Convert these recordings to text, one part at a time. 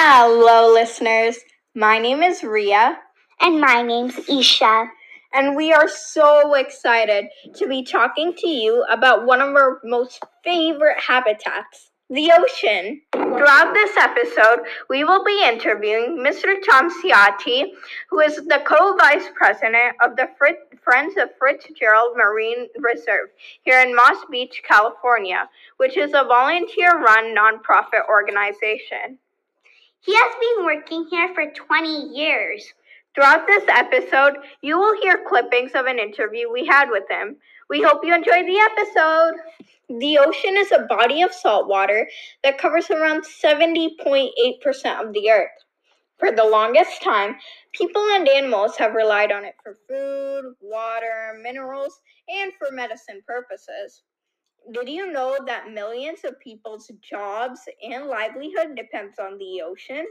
Hello, listeners. My name is Ria, And my name's Isha. and we are so excited to be talking to you about one of our most favorite habitats, the ocean. Throughout this episode, we will be interviewing Mr. Tom Ciati, who is the co vice president of the Frit- Friends of Fitzgerald Marine Reserve here in Moss Beach, California, which is a volunteer run nonprofit organization. He has been working here for 20 years. Throughout this episode, you will hear clippings of an interview we had with him. We hope you enjoy the episode. The ocean is a body of salt water that covers around 70.8% of the earth. For the longest time, people and animals have relied on it for food, water, minerals, and for medicine purposes. Did you know that millions of people's jobs and livelihood depends on the ocean?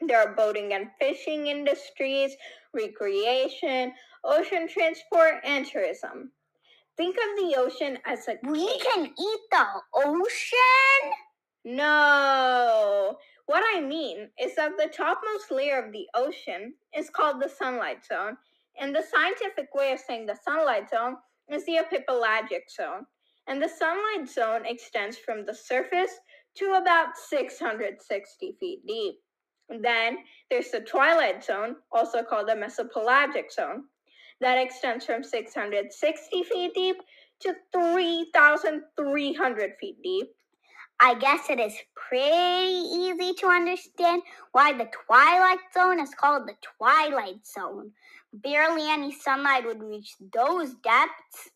There are boating and fishing industries, recreation, ocean transport, and tourism. Think of the ocean as a We cake. can eat the ocean? No. What I mean is that the topmost layer of the ocean is called the sunlight zone, and the scientific way of saying the sunlight zone is the epipelagic zone. And the sunlight zone extends from the surface to about 660 feet deep. Then there's the twilight zone, also called the mesopelagic zone, that extends from 660 feet deep to 3,300 feet deep. I guess it is pretty easy to understand why the twilight zone is called the twilight zone. Barely any sunlight would reach those depths.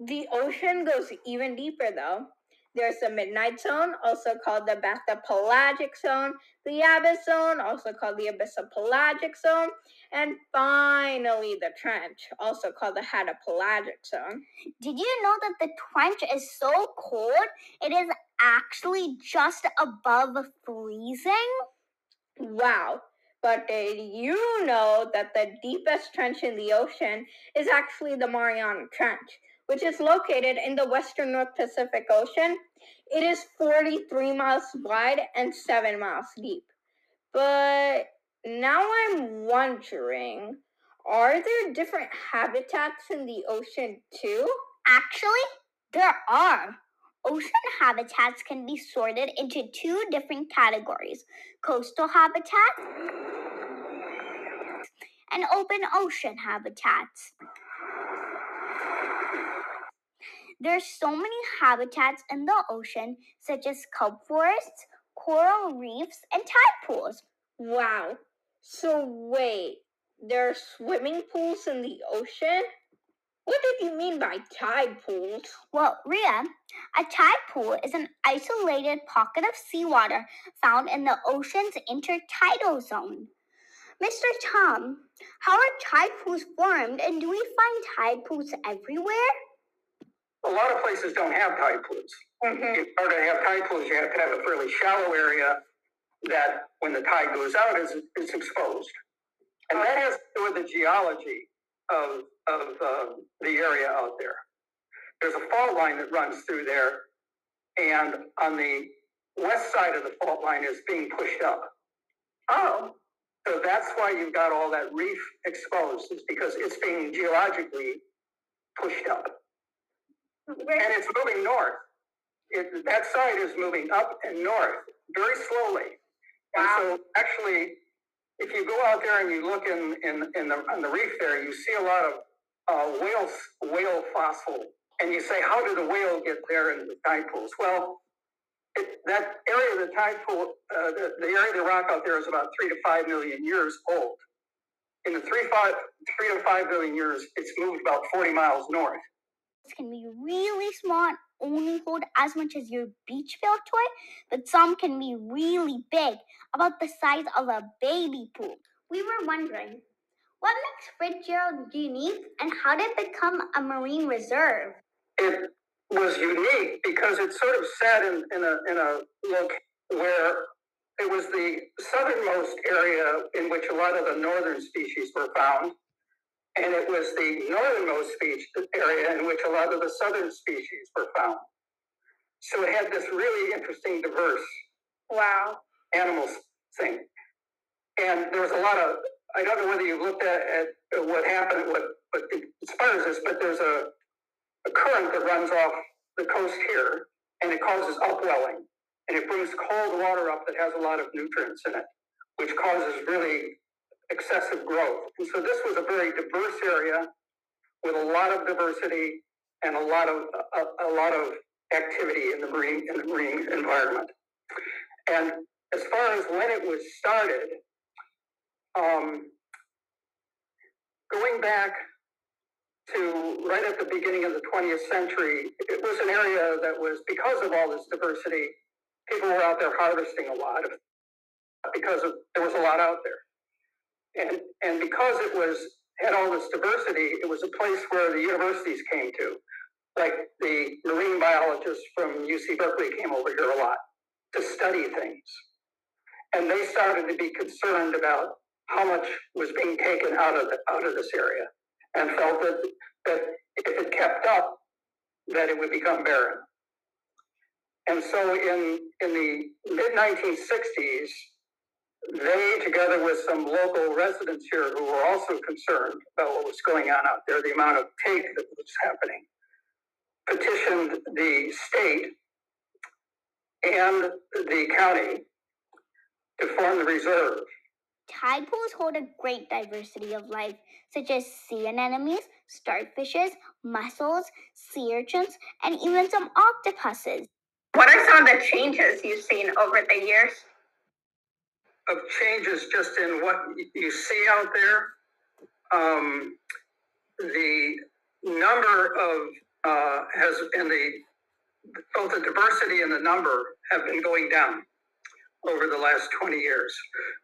The ocean goes even deeper though. There's the midnight zone, also called the bathypelagic zone, the abyss zone, also called the abyssopelagic zone, and finally the trench, also called the hadopelagic zone. Did you know that the trench is so cold? It is actually just above freezing? Wow. But did you know that the deepest trench in the ocean is actually the Mariana Trench, which is located in the western North Pacific Ocean? It is 43 miles wide and 7 miles deep. But now I'm wondering are there different habitats in the ocean too? Actually, there are. Ocean habitats can be sorted into two different categories coastal habitats and open ocean habitats. There's so many habitats in the ocean, such as kelp forests, coral reefs, and tide pools. Wow. So, wait, there are swimming pools in the ocean? What did you mean by tide pools? Well, Ria, a tide pool is an isolated pocket of seawater found in the ocean's intertidal zone. Mr. Tom, how are tide pools formed and do we find tide pools everywhere? A lot of places don't have tide pools. Mm-hmm. In order to have tide pools, you have to have a fairly shallow area that, when the tide goes out, is, is exposed. And that has to do with the geology of, of uh, the area out there. There's a fault line that runs through there, and on the west side of the fault line is being pushed up. Oh, So that's why you've got all that reef exposed, is because it's being geologically pushed up. And it's moving north. It, that side is moving up and north very slowly. And so, actually, if you go out there and you look in, in, in the, on the reef there, you see a lot of uh, whale, whale fossil. And you say, how did the whale get there in the tide pools? Well, it, that area of the tide pool, uh, the, the area of the rock out there is about three to five million years old. In the three, five, three to five billion years, it's moved about 40 miles north. Can be really small and only hold as much as your beach ball toy, but some can be really big, about the size of a baby pool. We were wondering, what makes Fitzgerald unique and how did it become a marine reserve? it was unique because it sort of sat in, in a in a look where it was the southernmost area in which a lot of the northern species were found, and it was the northernmost speech area in which a lot of the southern species were found. So it had this really interesting, diverse wow. animal thing. And there was a lot of, I don't know whether you looked at, at what happened, what, what inspires this, but there's a, a current that runs off the coast here and it causes upwelling and it brings cold water up that has a lot of nutrients in it, which causes really excessive growth. And so this was a very diverse area with a lot of diversity and a lot of a, a lot of activity in the marine in the marine environment. And as far as when it was started, um, going back to right at the beginning of the 20th century, it was an area that was because of all this diversity, people were out there harvesting a lot of because of, there was a lot out there. And and because it was had all this diversity, it was a place where the universities came to like the marine biologists from UC Berkeley came over here a lot to study things. And they started to be concerned about how much was being taken out of the, out of this area and felt that, that if it kept up, that it would become barren. And so in, in the mid 1960s, they, together with some local residents here who were also concerned about what was going on out there, the amount of take that was happening, petitioned the state and the county to form the reserve. Tide pools hold a great diversity of life, such as sea anemones, starfishes, mussels, sea urchins, and even some octopuses. What are some of the changes you've seen over the years? Of changes just in what you see out there, um, the number of uh, has and the both the diversity and the number have been going down over the last 20 years.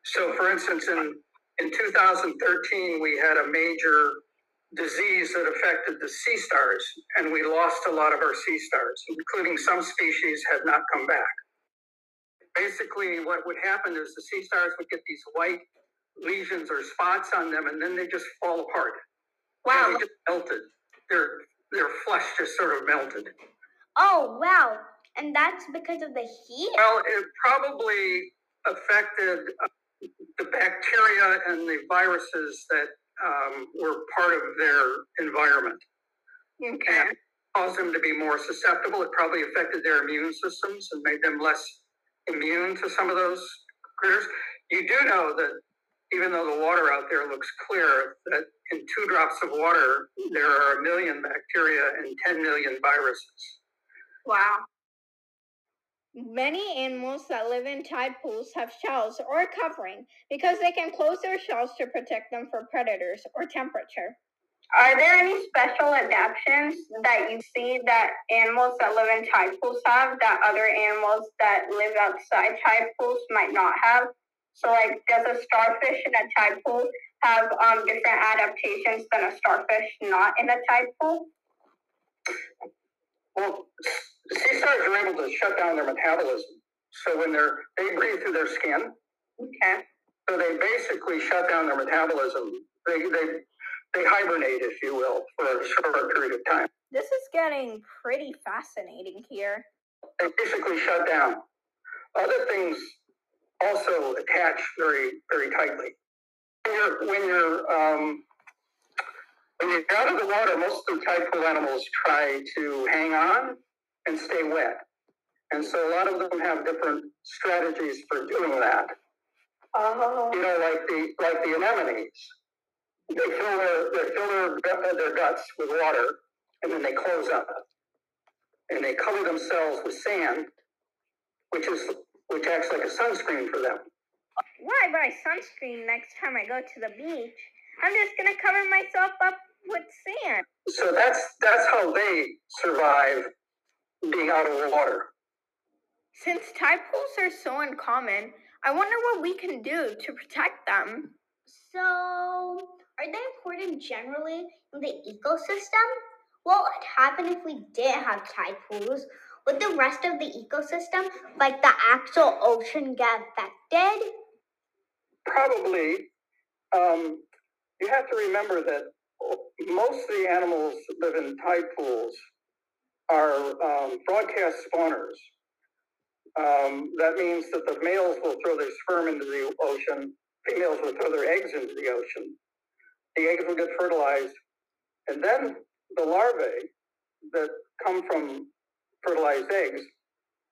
So, for instance, in in 2013, we had a major disease that affected the sea stars, and we lost a lot of our sea stars, including some species have not come back. Basically, what would happen is the sea stars would get these white lesions or spots on them, and then they just fall apart. Wow. And they just melted. They're their flesh just sort of melted. Oh, wow. And that's because of the heat? Well, it probably affected uh, the bacteria and the viruses that um, were part of their environment. Okay. And caused them to be more susceptible. It probably affected their immune systems and made them less immune to some of those critters. You do know that even though the water out there looks clear, that in two drops of water, there are a million bacteria and 10 million viruses. Wow. Many animals that live in tide pools have shells or covering because they can close their shells to protect them from predators or temperature. Are there any special adaptations that you see that animals that live in tide pools have that other animals that live outside tide pools might not have? So, like, does a starfish in a tide pool have um, different adaptations than a starfish not in a tide pool? Well, sea stars are able to shut down their metabolism. So when they're they breathe through their skin. Okay. So they basically shut down their metabolism. They they they hibernate, if you will, for a short period of time. This is getting pretty fascinating here. They basically shut down. Other things also attach very, very tightly. When you're, when you're, um, when you're out of the water, most of the tide animals try to hang on and stay wet. And so a lot of them have different strategies for doing that. Oh. You know, like the like the anemones, they fill their they fill their, uh, their guts with water, and then they close up, and they cover themselves with sand, which is which acts like a sunscreen for them. Why buy sunscreen next time I go to the beach? I'm just gonna cover myself up with sand. So that's that's how they survive being out of the water. Since tide pools are so uncommon, I wonder what we can do to protect them. So, are they important generally in the ecosystem? What would happen if we didn't have tide pools? Would the rest of the ecosystem, like the actual ocean, get affected? Probably. Um, you have to remember that most of the animals that live in tide pools are um, broadcast spawners. Um, that means that the males will throw their sperm into the ocean, females will throw their eggs into the ocean. The eggs will get fertilized, and then the larvae that come from fertilized eggs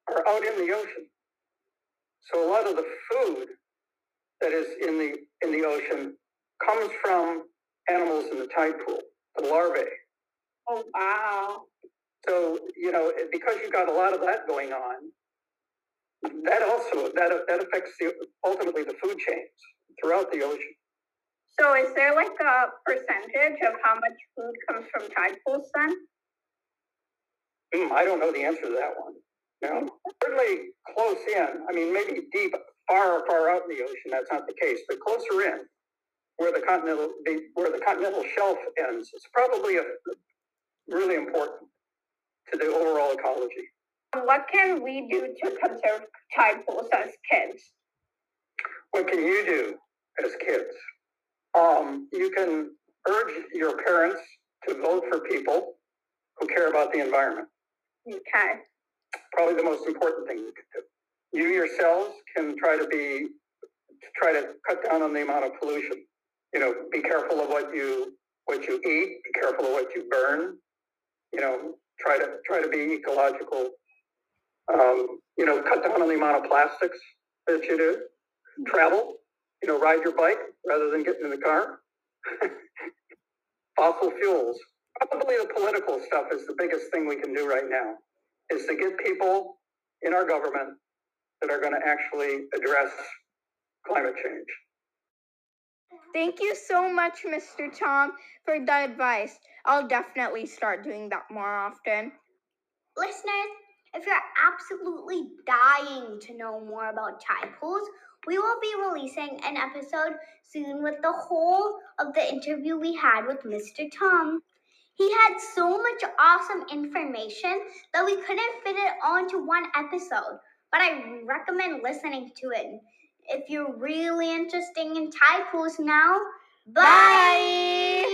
are out in the ocean. So a lot of the food that is in the in the ocean comes from animals in the tide pool, the larvae. Oh, wow. So you know because you've got a lot of that going on, that also that that affects the, ultimately the food chains throughout the ocean. So is there like a percentage of how much food comes from tide pools then? Hmm, I don't know the answer to that one. No, certainly close in. I mean, maybe deep, far, far out in the ocean. That's not the case, but closer in, where the continental where the continental shelf ends, it's probably a, really important to the overall ecology. What can we do to conserve tide pools as kids? What can you do as kids? Um, you can urge your parents to vote for people who care about the environment. Okay. Probably the most important thing you can do. You yourselves can try to be to try to cut down on the amount of pollution. You know, be careful of what you what you eat. Be careful of what you burn. You know, try to try to be ecological. Um, you know, cut down on the amount of plastics that you do. Travel. You know, ride your bike rather than getting in the car. Fossil fuels. Probably the political stuff is the biggest thing we can do right now. Is to get people in our government that are going to actually address climate change. Thank you so much, Mr. Tom, for the advice. I'll definitely start doing that more often. Listeners, if you're absolutely dying to know more about tide pools, we will be releasing an episode soon with the whole of the interview we had with Mr. Tom. He had so much awesome information that we couldn't fit it onto one episode, but I recommend listening to it if you're really interested in pools now. Bye. Bye.